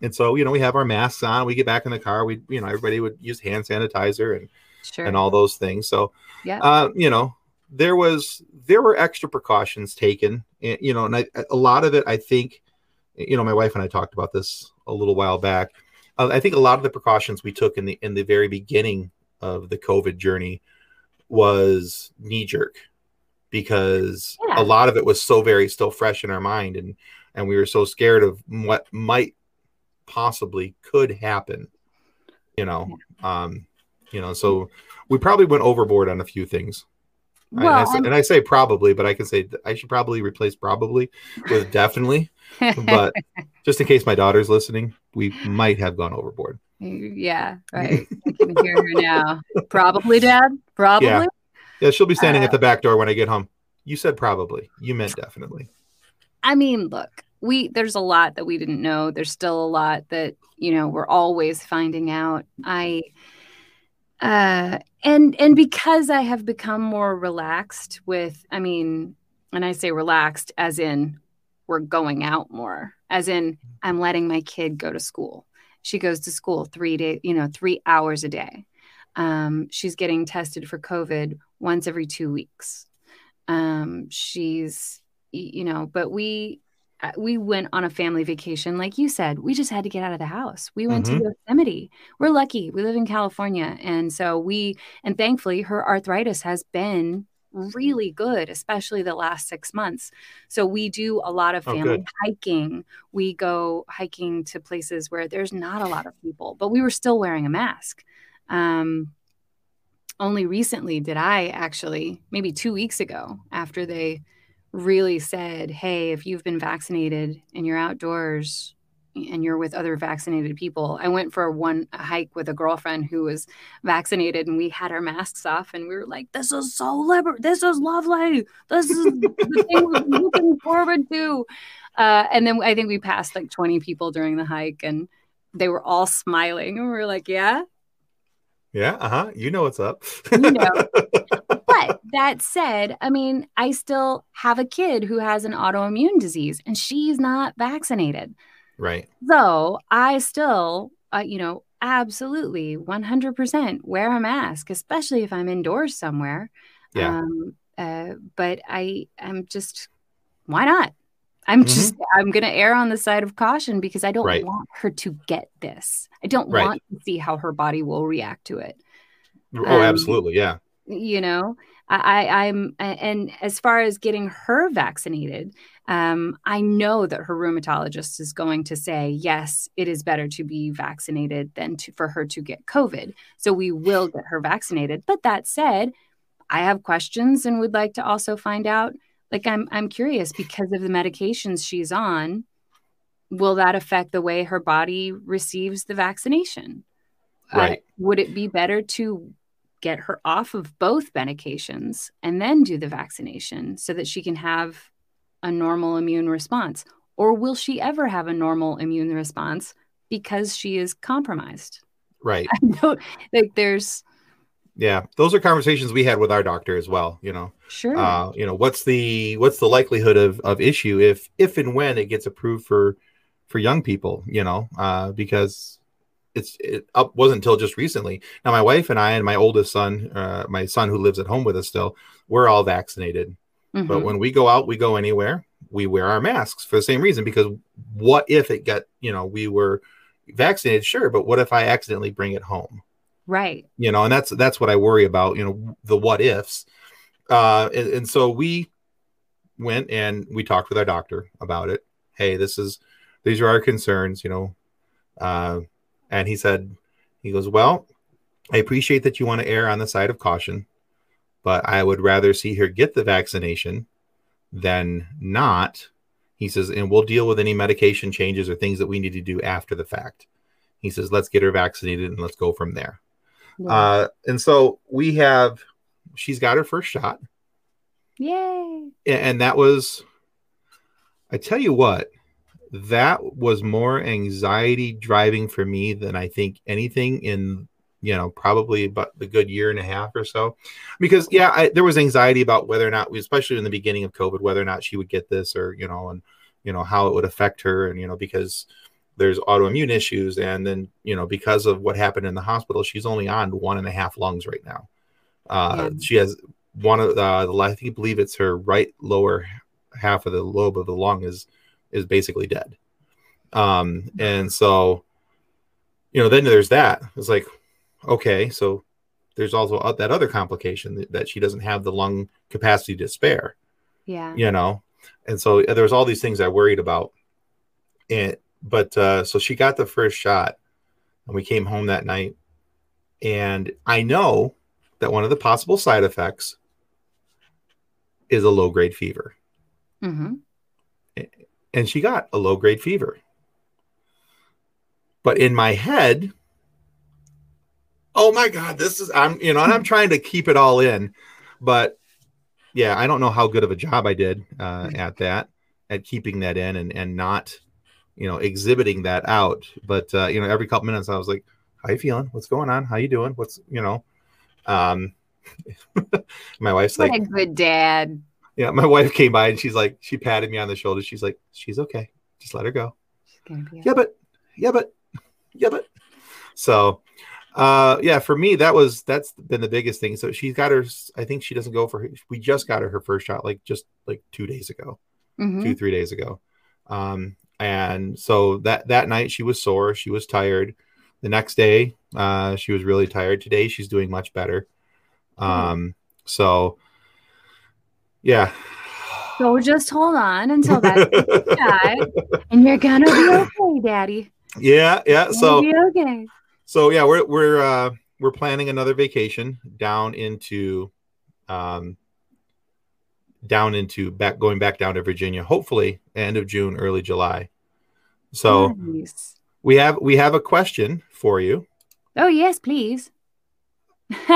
and so, you know, we have our masks on. We get back in the car. We, you know, everybody would use hand sanitizer and sure. and all those things. So, yeah, uh, you know, there was there were extra precautions taken. And, you know, and I, a lot of it, I think, you know, my wife and I talked about this a little while back. Uh, I think a lot of the precautions we took in the in the very beginning of the COVID journey was knee jerk because yeah. a lot of it was so very still fresh in our mind and and we were so scared of what might possibly could happen you know um you know so we probably went overboard on a few things well, and, I say, and, I say, probably but i can say i should probably replace probably with definitely but just in case my daughter's listening we might have gone overboard. Yeah right. I can hear her now. Probably dad? Probably? Yeah, yeah she'll be standing uh, at the back door when i get home. You said probably. You meant definitely. I mean look we there's a lot that we didn't know. There's still a lot that you know we're always finding out. I uh and and because i have become more relaxed with i mean and i say relaxed as in we're going out more as in i'm letting my kid go to school. She goes to school three days you know three hours a day. Um, she's getting tested for covid once every two weeks. Um, she's you know but we we went on a family vacation like you said we just had to get out of the house. We went mm-hmm. to yosemite. We're lucky. We live in california. And so we and thankfully her arthritis has been really good especially the last six months. So we do a lot of oh, family oh, hiking. We go hiking to places where there's not a lot of people but we were still wearing a mask. Um, only recently did i actually maybe two weeks ago after they really said, hey, if you've been vaccinated and you're outdoors and you're with other vaccinated people. I went for one hike with a girlfriend who was vaccinated and we had our masks off and we were like, this is so liber this is lovely. This is the thing we're looking forward to. Uh, and then I think we passed like 20 people during the hike and they were all smiling and we were like, yeah. Yeah, uh-huh. You know what's up. you know. that said, I mean, I still have a kid who has an autoimmune disease and she's not vaccinated. Right. So I still, uh, you know, absolutely 100% wear a mask, especially if I'm indoors somewhere. Yeah. Um, uh, but I am just, why not? I'm mm-hmm. just, I'm going to err on the side of caution because I don't right. want her to get this. I don't right. want to see how her body will react to it. Oh, um, absolutely. Yeah you know I, I'm, and as far as getting her vaccinated, um, I know that her rheumatologist is going to say, yes, it is better to be vaccinated than to, for her to get COVID. So we will get her vaccinated. But that said, I have questions and would like to also find out. Like, I'm, I'm curious because of the medications she's on, will that affect the way her body receives the vaccination? Right. Uh, would it be better to get her off of both medications and then do the vaccination so that she can have a normal immune response? Or will she ever have a normal immune response because she is compromised? Right. like there's yeah, those are conversations we had with our doctor as well. You know, sure. Uh, you know, what's the what's the likelihood of of issue if if and when it gets approved for for young people? You know, uh, because it's it up wasn't until just recently. Now, my wife and I and my oldest son, uh, my son who lives at home with us still, we're all vaccinated. Mm-hmm. But when we go out, we go anywhere, we wear our masks for the same reason. Because what if it got you know we were vaccinated, sure, but what if I accidentally bring it home? right you know and that's that's what i worry about you know the what ifs uh and, and so we went and we talked with our doctor about it hey this is these are our concerns you know uh and he said he goes well i appreciate that you want to err on the side of caution but i would rather see her get the vaccination than not he says and we'll deal with any medication changes or things that we need to do after the fact he says let's get her vaccinated and let's go from there yeah. Uh, and so we have, she's got her first shot. Yay. And that was, I tell you what, that was more anxiety driving for me than I think anything in, you know, probably about the good year and a half or so. Because, yeah, I, there was anxiety about whether or not, especially in the beginning of COVID, whether or not she would get this or, you know, and, you know, how it would affect her. And, you know, because, there's autoimmune issues and then you know because of what happened in the hospital she's only on one and a half lungs right now uh, yeah. she has one of uh, the i think believe it's her right lower half of the lobe of the lung is is basically dead um and so you know then there's that it's like okay so there's also that other complication that, that she doesn't have the lung capacity to spare yeah you know and so there's all these things i worried about and but uh, so she got the first shot, and we came home that night. And I know that one of the possible side effects is a low grade fever. Mm-hmm. And she got a low grade fever. But in my head, oh my God, this is, I'm, you know, and I'm trying to keep it all in. But yeah, I don't know how good of a job I did uh, mm-hmm. at that, at keeping that in and, and not you know, exhibiting that out. But uh, you know, every couple minutes I was like, "How you feeling? What's going on? How you doing? What's you know?" Um, my wife's what like, "A good dad." Yeah, my wife came by and she's like, she patted me on the shoulder. She's like, "She's okay. Just let her go." Yeah, but yeah, but yeah, but. So uh yeah for me that was that's been the biggest thing. So she's got her i think she doesn't go for her we just got her her first shot like just like two days ago. Mm-hmm. two three days ago. Um and so that that night she was sore. She was tired. The next day uh, she was really tired. Today she's doing much better. Um, so yeah so just hold on until that and you're gonna be okay daddy yeah yeah so okay so yeah we're we're uh we're planning another vacation down into um down into back going back down to Virginia, hopefully end of June, early July. So nice. we have we have a question for you. Oh yes, please.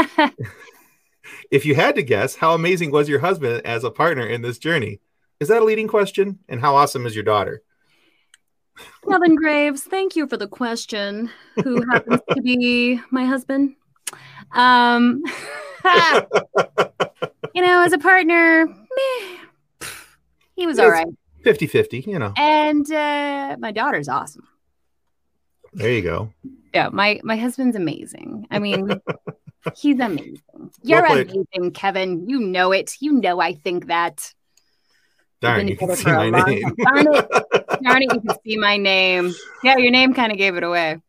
if you had to guess, how amazing was your husband as a partner in this journey? Is that a leading question? And how awesome is your daughter? Kevin Graves, thank you for the question. Who happens to be my husband? Um, you know, as a partner, meh, he was all right. 50 50, you know. And uh, my daughter's awesome. There you go. Yeah, my my husband's amazing. I mean, he's amazing. You're well amazing, Kevin. You know it. You know I think that. Darn, you can see my name. Darn it. Darn it, you can see my name. Yeah, your name kind of gave it away.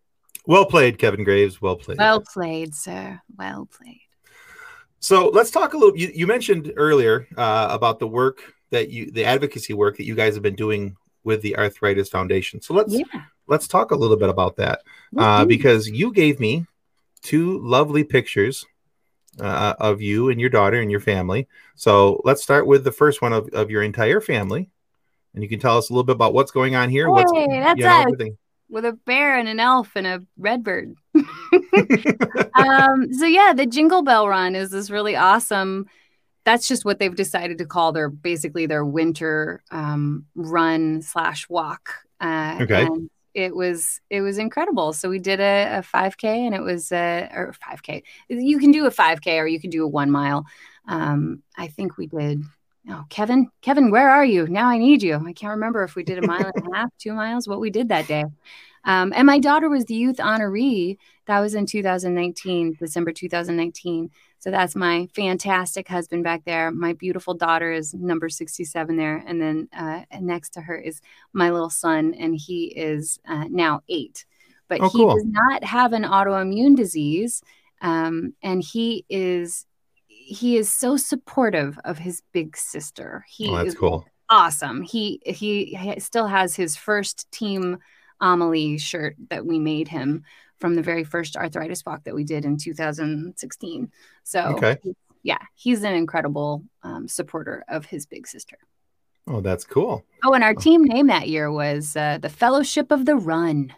Well played, Kevin Graves. Well played. Well played, sir. Well played. So let's talk a little. You, you mentioned earlier uh, about the work that you, the advocacy work that you guys have been doing with the Arthritis Foundation. So let's yeah. let's talk a little bit about that uh, because you gave me two lovely pictures uh, of you and your daughter and your family. So let's start with the first one of, of your entire family, and you can tell us a little bit about what's going on here. Hey, what's that's you know, everything with a bear and an elf and a redbird. um, so yeah, the Jingle Bell Run is this really awesome that's just what they've decided to call their basically their winter um, run slash walk. Uh, okay. It was it was incredible. So we did a, a 5K, and it was a or 5K. You can do a 5K or you can do a one mile. Um, I think we did. Oh, Kevin, Kevin, where are you? Now I need you. I can't remember if we did a mile and a half, two miles, what we did that day. Um, and my daughter was the youth honoree. That was in 2019, December 2019. So that's my fantastic husband back there. My beautiful daughter is number 67 there. And then uh, next to her is my little son, and he is uh, now eight. But oh, he cool. does not have an autoimmune disease. Um, and he is he is so supportive of his big sister. He oh, that's is cool. Awesome. He he still has his first team Amelie shirt that we made him from the very first arthritis walk that we did in 2016. So, okay. yeah, he's an incredible um, supporter of his big sister. Oh, that's cool. Oh, and our team name that year was uh, the Fellowship of the Run.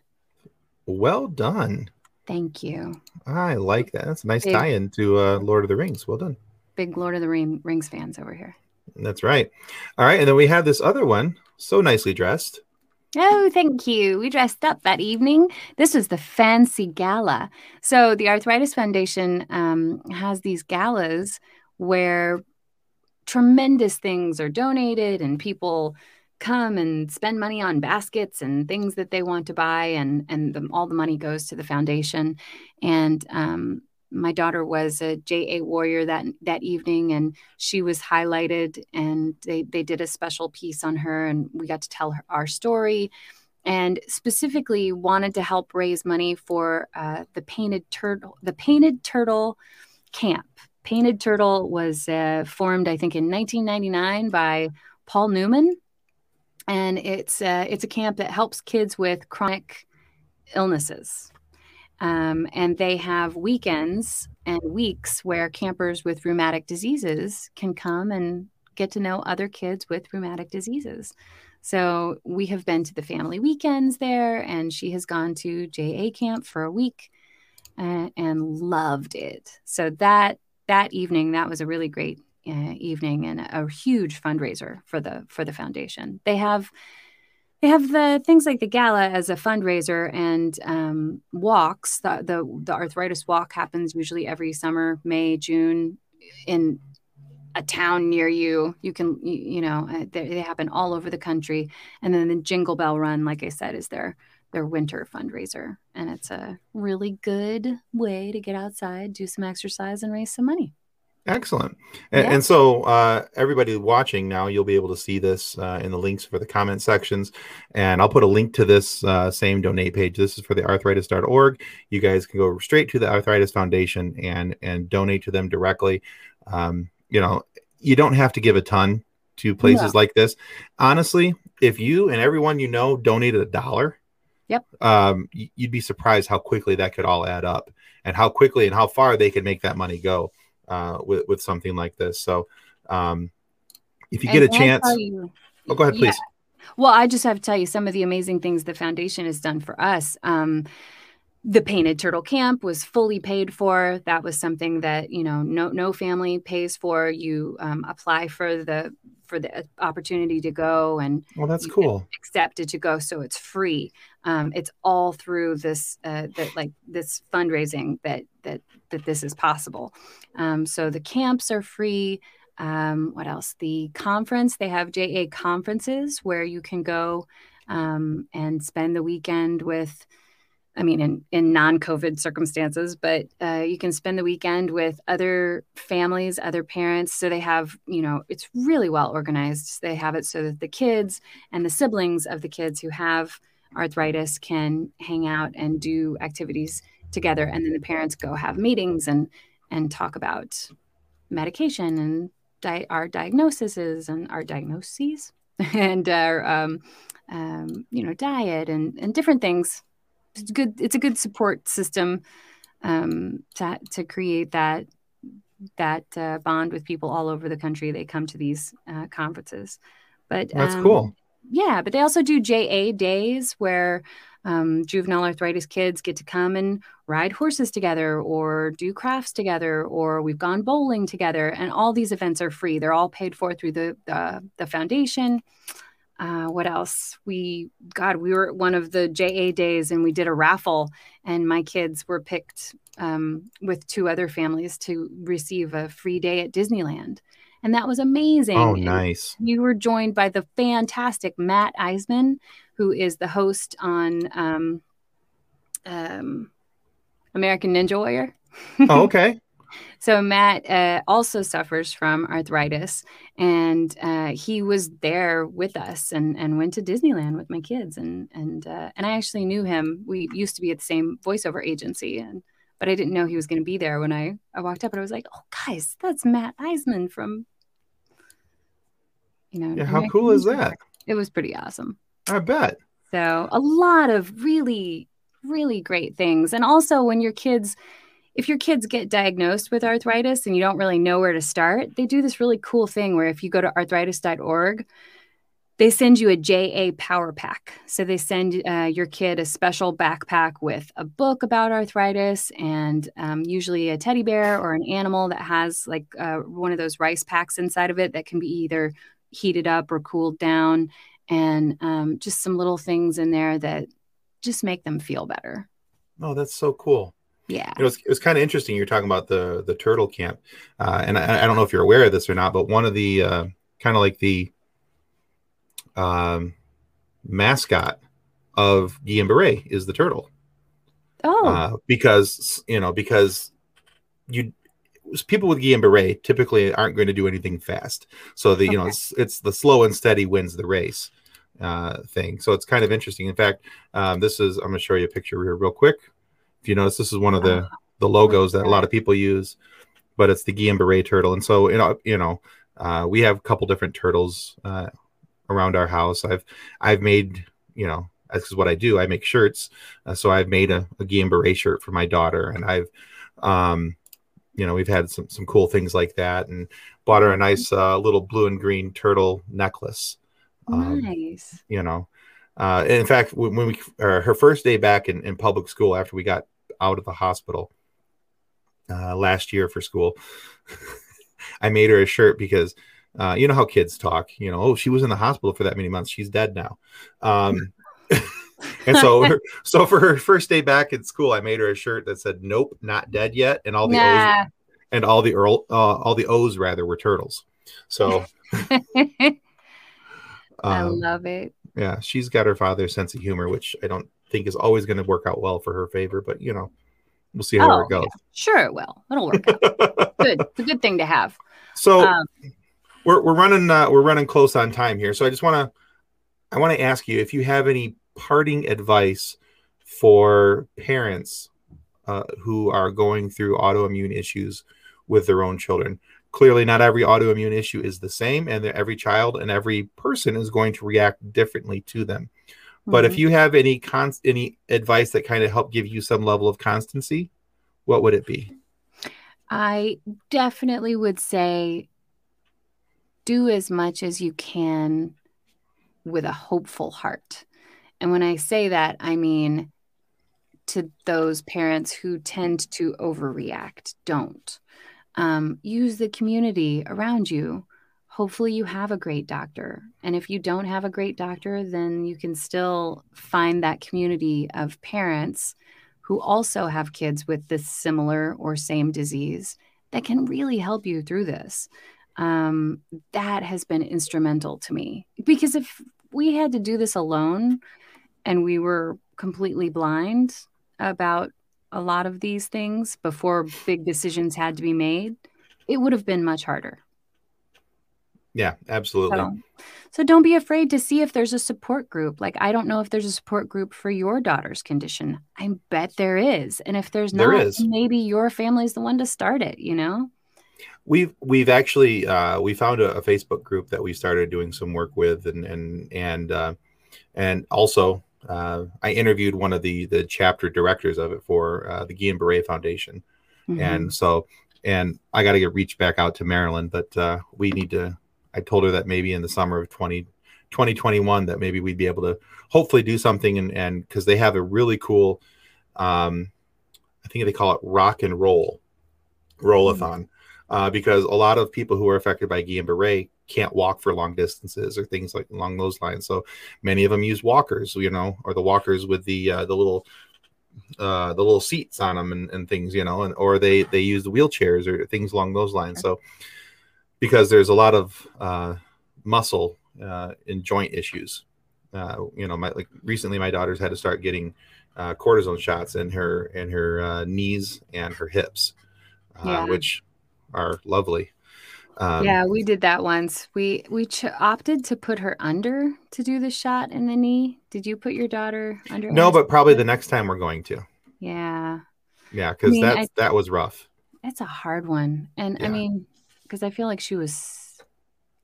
Well done. Thank you. I like that. That's a nice big, tie-in to uh, Lord of the Rings. Well done. Big Lord of the Ring, Rings fans over here. That's right. All right, and then we have this other one, so nicely dressed. Oh, thank you. We dressed up that evening. This was the fancy gala. So, the Arthritis Foundation um, has these galas where tremendous things are donated and people come and spend money on baskets and things that they want to buy and and the, all the money goes to the foundation and um, my daughter was a JA warrior that that evening and she was highlighted and they they did a special piece on her and we got to tell her our story and specifically wanted to help raise money for uh, the painted turtle the painted turtle camp. Painted turtle was uh, formed i think in 1999 by paul newman and it's uh, it's a camp that helps kids with chronic illnesses um, and they have weekends and weeks where campers with rheumatic diseases can come and get to know other kids with rheumatic diseases. So we have been to the family weekends there, and she has gone to JA camp for a week uh, and loved it. So that that evening, that was a really great uh, evening and a, a huge fundraiser for the for the foundation. They have they have the things like the gala as a fundraiser and um, walks. The, the, the arthritis walk happens usually every summer, May, June, in a town near you. You can you, you know uh, they, they, happen all over the country. And then the Jingle Bell Run, like I said, is their their winter fundraiser, and it's a really good way to get outside, do some exercise, and raise some money. Excellent. And, yeah. and so, uh, everybody watching now, you'll be able to see this uh, in the links for the comment sections. And I'll put a link to this uh, same donate page. This is for the arthritis.org. You guys can go straight to the Arthritis Foundation and, and donate to them directly. Um, you know, you don't have to give a ton to places like this. Honestly, if you and everyone you know donated a dollar, Yep. Um, you'd be surprised how quickly that could all add up and how quickly and how far they could make that money go uh, with with something like this. So, um, if you get a chance, you, oh, go ahead, please. Yeah. Well, I just have to tell you some of the amazing things the foundation has done for us. Um, the painted turtle camp was fully paid for. That was something that you know no no family pays for. You um, apply for the for the opportunity to go and well that's cool. accepted to go so it's free. Um, it's all through this uh, that like this fundraising that that that this is possible. Um, so the camps are free. Um, what else? The conference they have ja conferences where you can go um, and spend the weekend with I mean, in, in non COVID circumstances, but uh, you can spend the weekend with other families, other parents. So they have, you know, it's really well organized. They have it so that the kids and the siblings of the kids who have arthritis can hang out and do activities together. And then the parents go have meetings and, and talk about medication and di- our diagnoses and our diagnoses and our, um, um, you know, diet and, and different things it's good it's a good support system um, to to create that that uh, bond with people all over the country. They come to these uh, conferences, but that's um, cool. Yeah, but they also do JA days where um, juvenile arthritis kids get to come and ride horses together or do crafts together or we've gone bowling together and all these events are free they're all paid for through the uh, the foundation uh, what else we god we were at one of the ja days and we did a raffle and my kids were picked um, with two other families to receive a free day at disneyland and that was amazing Oh, And nice. we were joined by the fantastic Matt Iseman, who is the host on um, um, American Ninja Warrior. Oh, okay. So Matt uh, also suffers from arthritis, and uh, he was there with us and and went to Disneyland with my kids, and and uh, and I actually knew him. We used to be at the same voiceover agency, and but I didn't know he was going to be there when I I walked up, and I was like, oh guys, that's Matt Iseman from. You know, Yeah, how American cool is that? it was pretty awesome. I bet. So, a lot of really, really great things. And also, when your kids, if your kids get diagnosed with arthritis and you don't really know where to start, they do this really cool thing where if you go to arthritis.org, they send you a JA Power Pack. So, they send uh, your kid a special backpack with a book about arthritis and um, usually a teddy bear or an animal that has like uh, one of those rice packs inside of it that can be either heated up or cooled down and um, just some little things in there that just make them feel better. Oh, that's so cool. Yeah. It was it was kind of interesting. You're talking about the the turtle camp, uh, and I, I don't know if you're aware of this or not, but one of the uh, kind of like the um, mascot of Guillain Barre is the turtle, Oh, uh, because you know because you people with Guillain Barre typically aren't going to do anything fast, so the you know it's, it's the slow and steady wins the race uh, thing. So it's kind of interesting. In fact, um, this is I'm going to show you a picture here real quick. If you notice, this is one of the the logos that a lot of people use, but it's the Guillain Barre turtle. And so you know you know uh, we have a couple different turtles uh, around our house. I've I've made you know this is what I do. I make shirts. Uh, so I've made a, a Guillain Barre shirt for my daughter, and I've um, you know we've had some some cool things like that, and bought her a nice uh, little blue and green turtle necklace. Um, nice. you know uh, in fact when, when we uh, her first day back in, in public school after we got out of the hospital uh, last year for school. I made her a shirt because uh, you know how kids talk you know oh she was in the hospital for that many months she's dead now. Um, and so her, so for her first day back in school i made her a shirt that said nope not dead yet and all the o's and all the earl uh, all the o's rather were turtles. So I um, love it. yeah, she's got her father's sense of humor, which I don't think is always going to work out well for her favor, but you know, we'll see how Oh, it goes. Sure, it will. It'll work out. Good. It's a good thing to have. so Um, we're we're running uh, we're running close on time here. So I just want to I want to ask you if you have any parting advice for parents uh, who are going through autoimmune issues with their own children. Clearly, not every autoimmune issue is the same, and every child and every person is going to react differently to them. But if mhm. you have any const any advice that kind of help give you some level of constancy, what would it be? I definitely would say do as much as you can with a hopeful heart. And when I say that, I mean to those parents who tend to overreact, don't. Um, use the community around you. Hopefully, you have a great doctor. And if you don't have a great doctor, then you can still find that community of parents who also have kids with this similar or same disease that can really help you through this. Um, that has been instrumental to me because if we had to do this alone and we were completely blind about a lot of these things before big decisions had to be made, it would have been much harder. Yeah, absolutely. So, so don't be afraid to see if there's a support group. Like I don't know if there's a support group for your daughter's condition. I bet there is. And if there's There not, is. maybe your family's the one to start it, you know? We've we've actually uh, we found a, a Facebook group that we started doing some work with, and and and uh, and also uh, I interviewed one of the the chapter directors of it for uh, the Guillain Barre Foundation, Mhm. and so and I got to get reached back out to Maryland, but uh, we need to. I told her that maybe in the summer of 20, 2021 that maybe we'd be able to hopefully do something and and because they have a really cool um i think they call it rock and roll rollathon. Uh, because a lot of people who are affected by guillain-barre can't walk for long distances or things like along those lines. So many of them use walkers you know or the walkers with the uh, the little uh, the little seats on them and, and things, you know, and or they they use the wheelchairs or things along those lines. So because there's a lot of uh, muscle uh, and joint issues, uh, you know, my like recently my daughter's had to start getting uh, cortisone shots in her in her uh, knees and her hips, uh, Yeah. which are lovely. Um, yeah, we did that once. We we ch- opted to put her under to do the shot in the knee. Did you put your daughter under? No, but probably the next time we're going to. yeah, Yeah, because mean, that's I- that was rough. it's a hard one, and I mean, because I feel like she was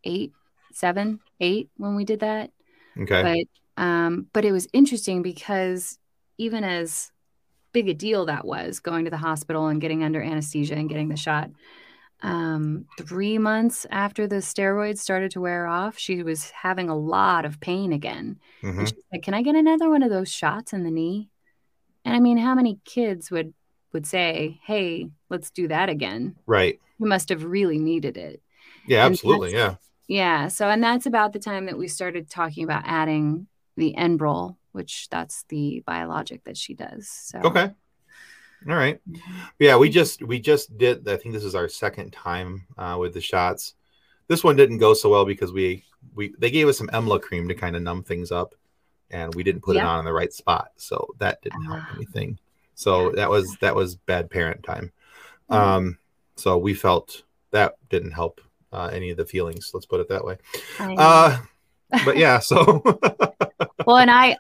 eight, seven, eight when we did that. Okay. but um but it was interesting because even as big a deal that was going to the hospital and getting under anesthesia and getting the shot um three months after the steroids started to wear off she was having a lot of pain again Mhm. and she said can i get another one of those shots in the knee and i mean how many kids would would say hey let's do that again Right. you must have really needed it Yeah, And absolutely. Yeah. yeah. So, and that's about the time that we started talking about adding the Enbrel, which that's the biologic that she does. So, Okay. All right. Yeah, we just we just did. I think this is our second time uh, with the shots. This one didn't go so well because we we they gave us some Emla cream to kind of numb things up, and we didn't put it on in the right spot, so that didn't help Ah. anything. So that was that was bad parent time. Mhm. Um, so we felt that didn't help uh, any of the feelings. Let's put it that way. Uh, but yeah, so well, and I,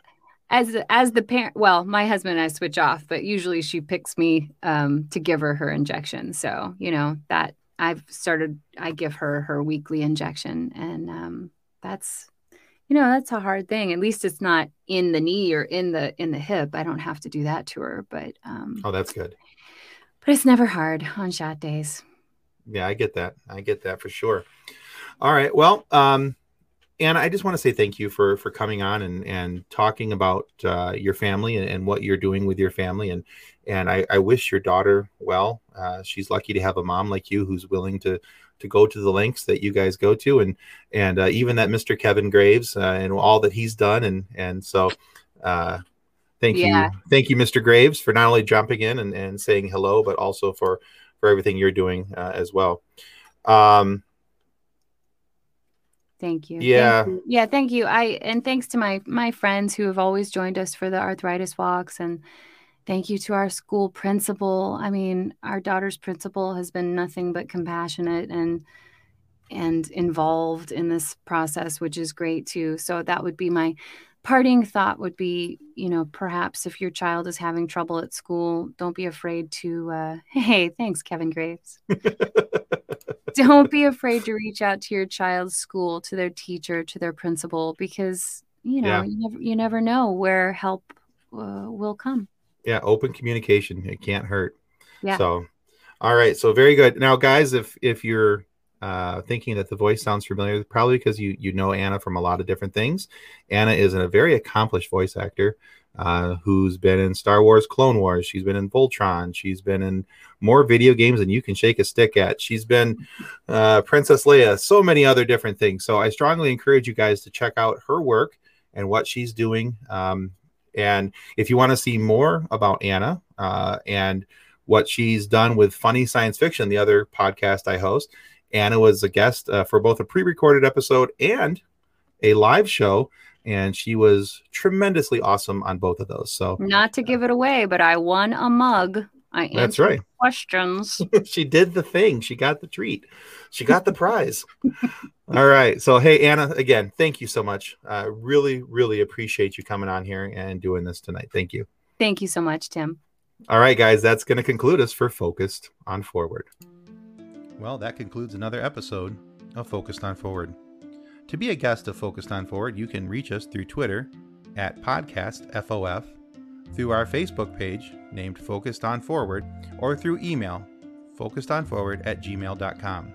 as as the parent, well, my husband and I switch off, but usually she picks me um, to give her her injection. So you know that I've started. I give her her weekly injection, and um, that's you know that's a hard thing. At least it's not in the knee or in the in the hip. I don't have to do that to her, but um, oh, that's good. but it's never hard on shot days. Yeah, I get that. I get that for sure. All right. Well, um, Anna, I just want to say thank you for for coming on and and talking about uh, your family and, and what you're doing with your family and and I, I wish your daughter well. Uh, she's lucky to have a mom like you who's willing to to go to the links that you guys go to and and uh, even that Mr. Kevin Graves uh, and all that he's done and and so uh, thank Yeah. you thank you Mr. Graves for not only jumping in and, and saying hello but also for for everything you're doing uh, as well. Um, Thank you. Yeah. Thank you. Yeah, thank you. I and thanks to my my friends who have always joined us for the arthritis walks and thank you to our school principal. I mean, our daughter's principal has been nothing but compassionate and and involved in this process, which is great too. So that would be my parting thought would be, you know, perhaps if your child is having trouble at school, don't be afraid to uh hey, thanks Kevin Graves don't be afraid to reach out to your child's school to their teacher to their principal because you know Yeah. you, never, you never know where help uh, will come yeah, open communication. It can't hurt. Yeah. So, all right. So very good. Now, guys, if if you're uh, thinking that the voice sounds familiar, probably because you you know Anna from a lot of different things. Anna is a very accomplished voice actor uh, who's been in Star Wars, Clone Wars. She's been in Voltron. She's been in more video games than you can shake a stick at. She's been uh, Princess Leia. So many other different things. So I strongly encourage you guys to check out her work and what she's doing. Um, and if you want to see more about Anna uh, and what she's done with Funny Science Fiction, the other podcast I host, Anna was a guest uh, for both a pre recorded episode and a live show. And she was tremendously awesome on both of those. So not to give it away but i won a mug i that's answered right. questions she did the thing. She got the treat. She got the prize. All right. So, hey, Anna, again, thank you so much. Uh, really, really appreciate you coming on here and doing this tonight. Thank you. thank you so much tim All right, guys, that's going to conclude us for Focused on Forward. Well, that concludes another episode of Focused on Forward. To be a guest of Focused on Forward, you can reach us through Twitter at PodcastFOF, through our Facebook page named Focused on Forward, or through email focusedonforward at gmail.com.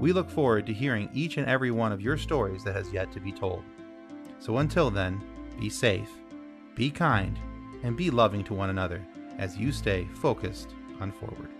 We look forward to hearing each and every one of your stories that has yet to be told. So until then, be safe, be kind, and be loving to one another as you stay focused on forward.